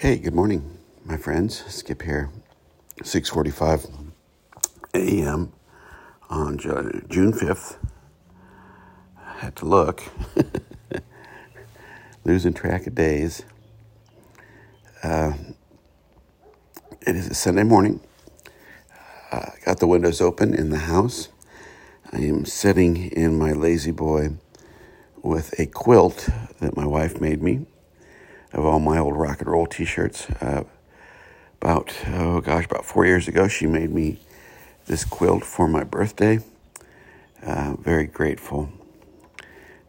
Hey, good morning, my friends. Skip here. 6:45 a.m. on June 5th. I had to look. Losing track of days. Uh, it is a Sunday morning. Uh, got the windows open in the house. I am sitting in my La-Z-Boy with a quilt that my wife made me of all my old rock and roll T-shirts. Uh, about oh gosh, about four years ago, she made me this quilt for my birthday. Uh, very grateful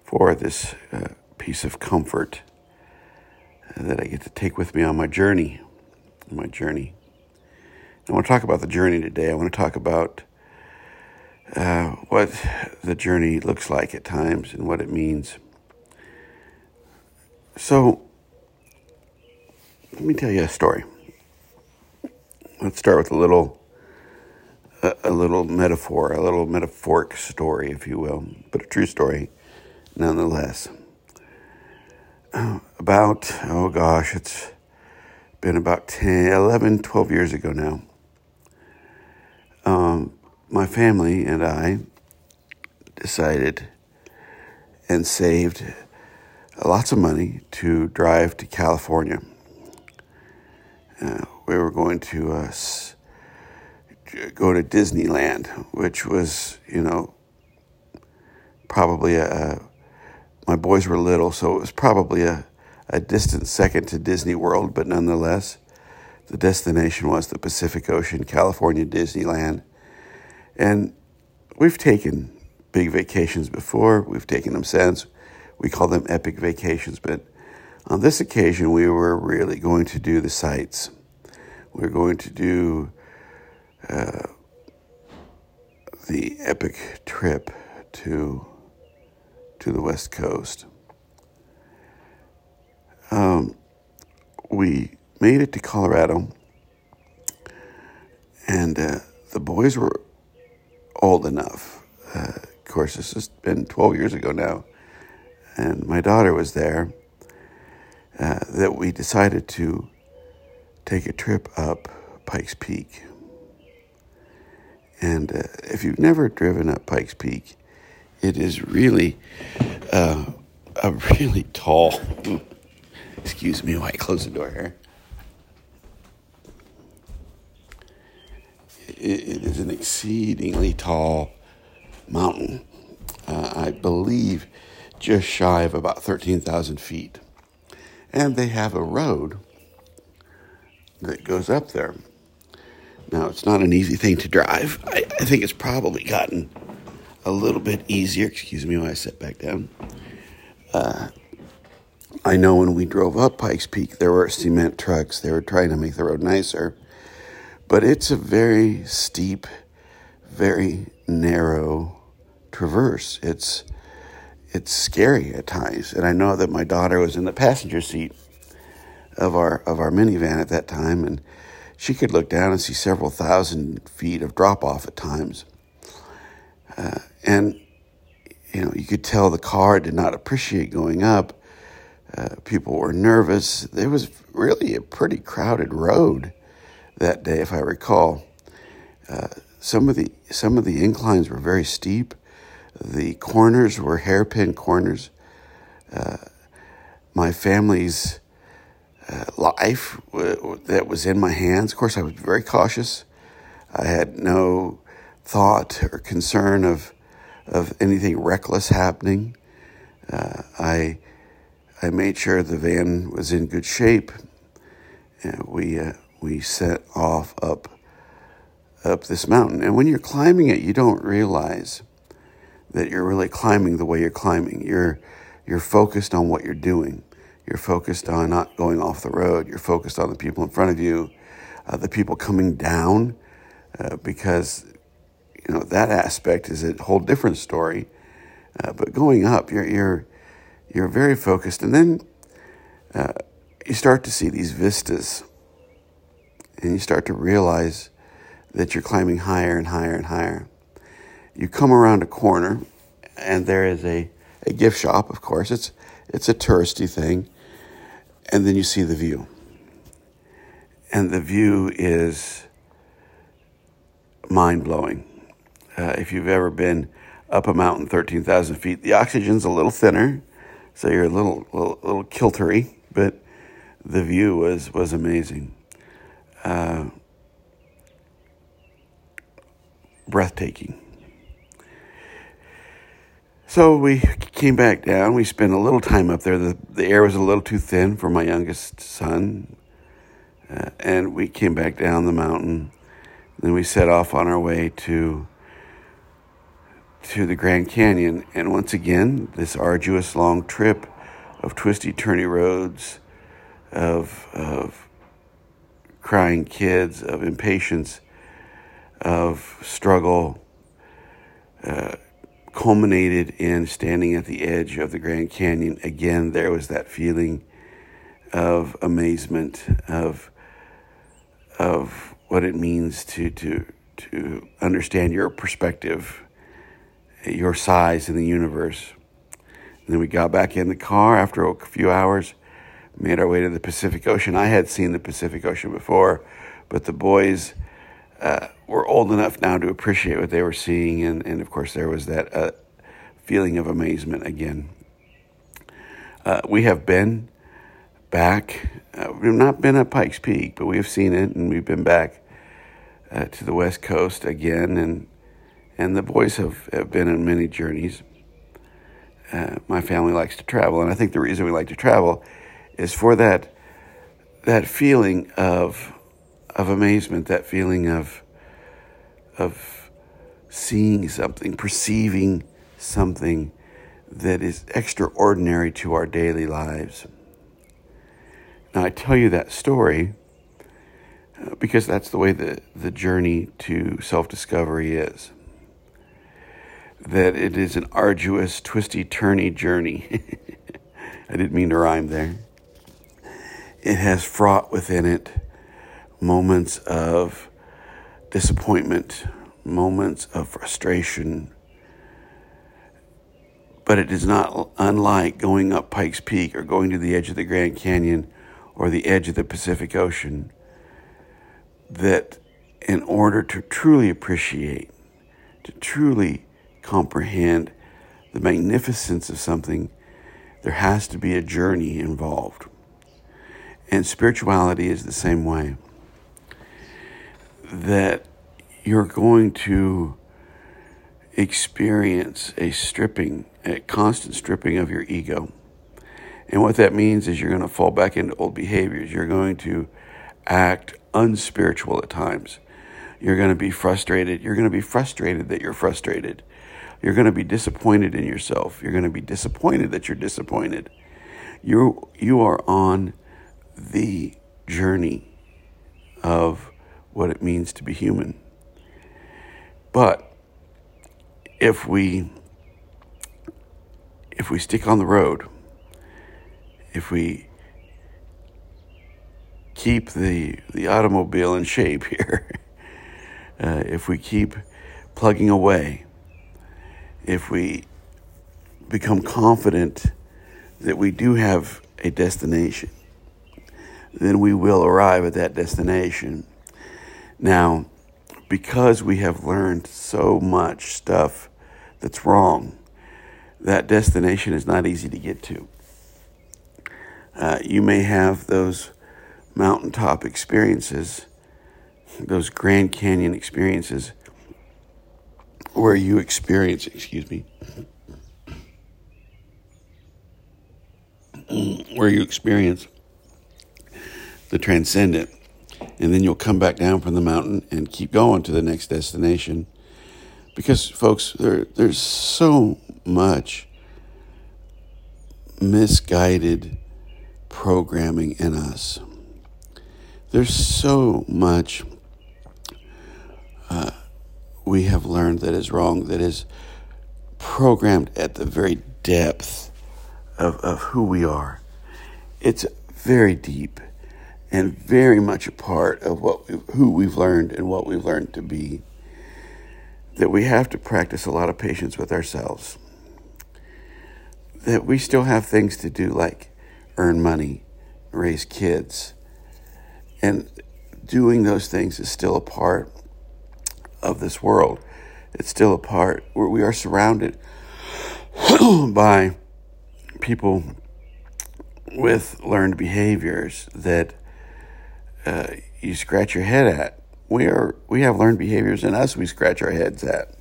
for this uh, piece of comfort that I get to take with me on my journey. My journey. I want to talk about the journey today. I want to talk about uh, what the journey looks like at times and what it means. So, let me tell you a story. Let's start with a little, a, a little metaphor, a little metaphoric story, if you will, but a true story nonetheless. Uh, about, oh gosh, it's been about 10, 11, 12 years ago now. Um, my family and I decided and saved lots of money to drive to California going to uh, go to Disneyland, which was, you know, probably a, my boys were little, so it was probably a, a distant second to Disney World, but nonetheless, the destination was the Pacific Ocean, California Disneyland. And we've taken big vacations before, we've taken them since. We call them epic vacations, but on this occasion, we were really going to do the sights. We we're going to do uh, the epic trip to to the West Coast. Um, we made it to Colorado, and uh, the boys were old enough. Uh, of course, this has been 12 years ago now, and my daughter was there uh, that we decided to take a trip up Pikes Peak. And uh, if you've never driven up Pikes Peak, it is really uh, a really tall. Excuse me while I close the door here. it, it is an exceedingly tall mountain. Uh, I believe just shy of about 13,000 feet and they have a road that goes up there. Now, it's not an easy thing to drive. I, I think it's probably gotten a little bit easier. Excuse me while I sit back down. Uh, I know when we drove up Pikes Peak, there were cement trucks. They were trying to make the road nicer. But it's a very steep, very narrow traverse. It's it's scary at times. And I know that my daughter was in the passenger seat of our of our minivan at that time, and she could look down and see several thousand feet of drop off at times. Uh, and you know, you could tell the car did not appreciate going up. Uh, people were nervous. There was really a pretty crowded road that day, if I recall. Uh, some of the some of the inclines were very steep, the corners were hairpin corners. Uh, my family's uh, life that was in my hands. Of course, I was very cautious. I had no thought or concern of of anything reckless happening. Uh, I I made sure the van was in good shape. And we uh, we set off up up this mountain, and when you're climbing it, you don't realize that you're really climbing the way you're climbing. You're you're focused on what you're doing. You're focused on not going off the road. You're focused on the people in front of you, uh, the people coming down, uh, because you know that aspect is a whole different story. Uh, but going up, you're you're you're very focused, and then uh, you start to see these vistas, and you start to realize that you're climbing higher and higher and higher you come around a corner and there is a, a gift shop, of course. It's, it's a touristy thing. And then you see the view. and the view is mind blowing. Uh, if you've ever been up a mountain 13,000 feet, the oxygen's a little thinner, so you're a little, little, little kiltery, but the view was, was amazing. Uh, breathtaking. So we came back down. We spent a little time up there. The, the air was a little too thin for my youngest son. Uh, and we came back down the mountain. Then we set off on our way to to the Grand Canyon. And once again, this arduous long trip of twisty, turny roads, of, of crying kids, of impatience, of struggle, uh, culminated in standing at the edge of the Grand Canyon. Again, there was that feeling of amazement, of of what it means to to to understand your perspective, your size in the universe. And then we got back in the car after a few hours, made our way to the Pacific Ocean. I had seen the Pacific Ocean before, but the boys uh, were old enough now to appreciate what they were seeing, and, and of course, there was that uh, feeling of amazement again. Uh, we have been back. Uh, we've not been at Pikes Peak, but we have seen it, and we've been back uh, to the West Coast again, and and the boys have, have been on many journeys. Uh, my family likes to travel, and I think the reason we like to travel is for that that feeling of of amazement, that feeling of of seeing something, perceiving something that is extraordinary to our daily lives. Now, I tell you that story uh, because that's the way the, the journey to self discovery is. That it is an arduous, twisty, turny journey. I didn't mean to rhyme there. It has fraught within it moments of disappointment, moments of frustration. But it is not unlike going up Pikes Peak or going to the edge of the Grand Canyon or the edge of the Pacific Ocean. That in order to truly appreciate, to truly comprehend the magnificence of something, there has to be a journey involved. And spirituality is the same way that you're going to experience a stripping, a constant stripping of your ego. And what that means is you're going to fall back into old behaviors. You're going to act unspiritual at times. You're going to be frustrated. You're going to be frustrated that you're frustrated. You're going to be disappointed in yourself. You're going to be disappointed that you're disappointed. You you are on the journey of what it means to be human. But if we if we stick on the road, if we keep the the automobile in shape here, uh, if we keep plugging away, if we become confident that we do have a destination, then we will arrive at that destination. Now, because we have learned so much stuff that's wrong, that destination is not easy to get to. Uh, you may have those mountaintop experiences, those Grand Canyon experiences, where you experience, excuse me, where you experience the transcendent and then you'll come back down from the mountain and keep going to the next destination. Because, folks, there, there's so much misguided programming in us. There's so much uh, we have learned that is wrong, that is programmed at the very depth of, of who we are. It's very deep and very much a part of what we, who we've learned and what we've learned to be. That we have to practice a lot of patience with ourselves. That we still have things to do like earn money, raise kids, and doing those things is still a part of this world. It's still a part where we are surrounded by people with learned behaviors that uh, you scratch your head at. We are we have learned behaviors in us we scratch our heads at.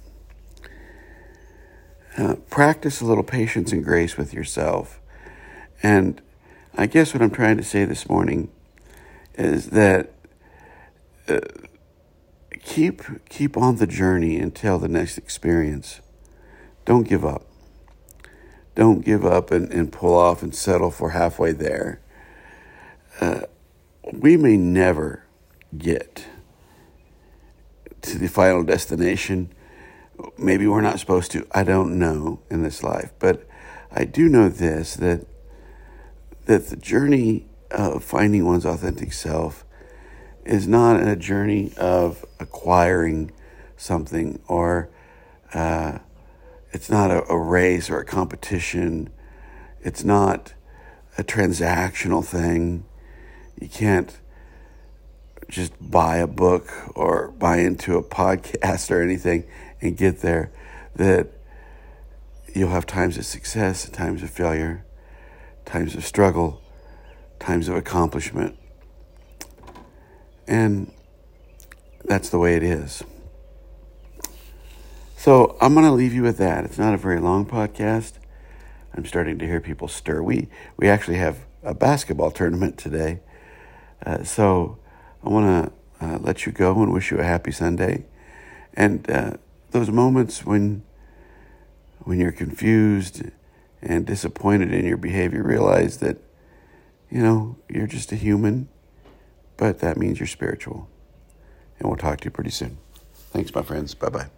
Uh, practice a little patience and grace with yourself. And I guess what I'm trying to say this morning is that uh, keep keep on the journey until the next experience. Don't give up. Don't give up and, and pull off and settle for halfway there. Uh, we may never get to the final destination. Maybe we're not supposed to. I don't know in this life, but I do know this that that the journey of finding one's authentic self is not a journey of acquiring something or uh, it's not a, a race or a competition. It's not a transactional thing. You can't just buy a book or buy into a podcast or anything and get there. That you'll have times of success, times of failure, times of struggle, times of accomplishment. And that's the way it is. So I'm going to leave you with that. It's not a very long podcast. I'm starting to hear people stir. We we actually have a basketball tournament today, uh, so I want to uh, let you go and wish you a happy Sunday. And uh, those moments when when you're confused and disappointed in your behavior, realize that you know you're just a human but that means you're spiritual. And we'll talk to you pretty soon. Thanks, my friends. Bye bye.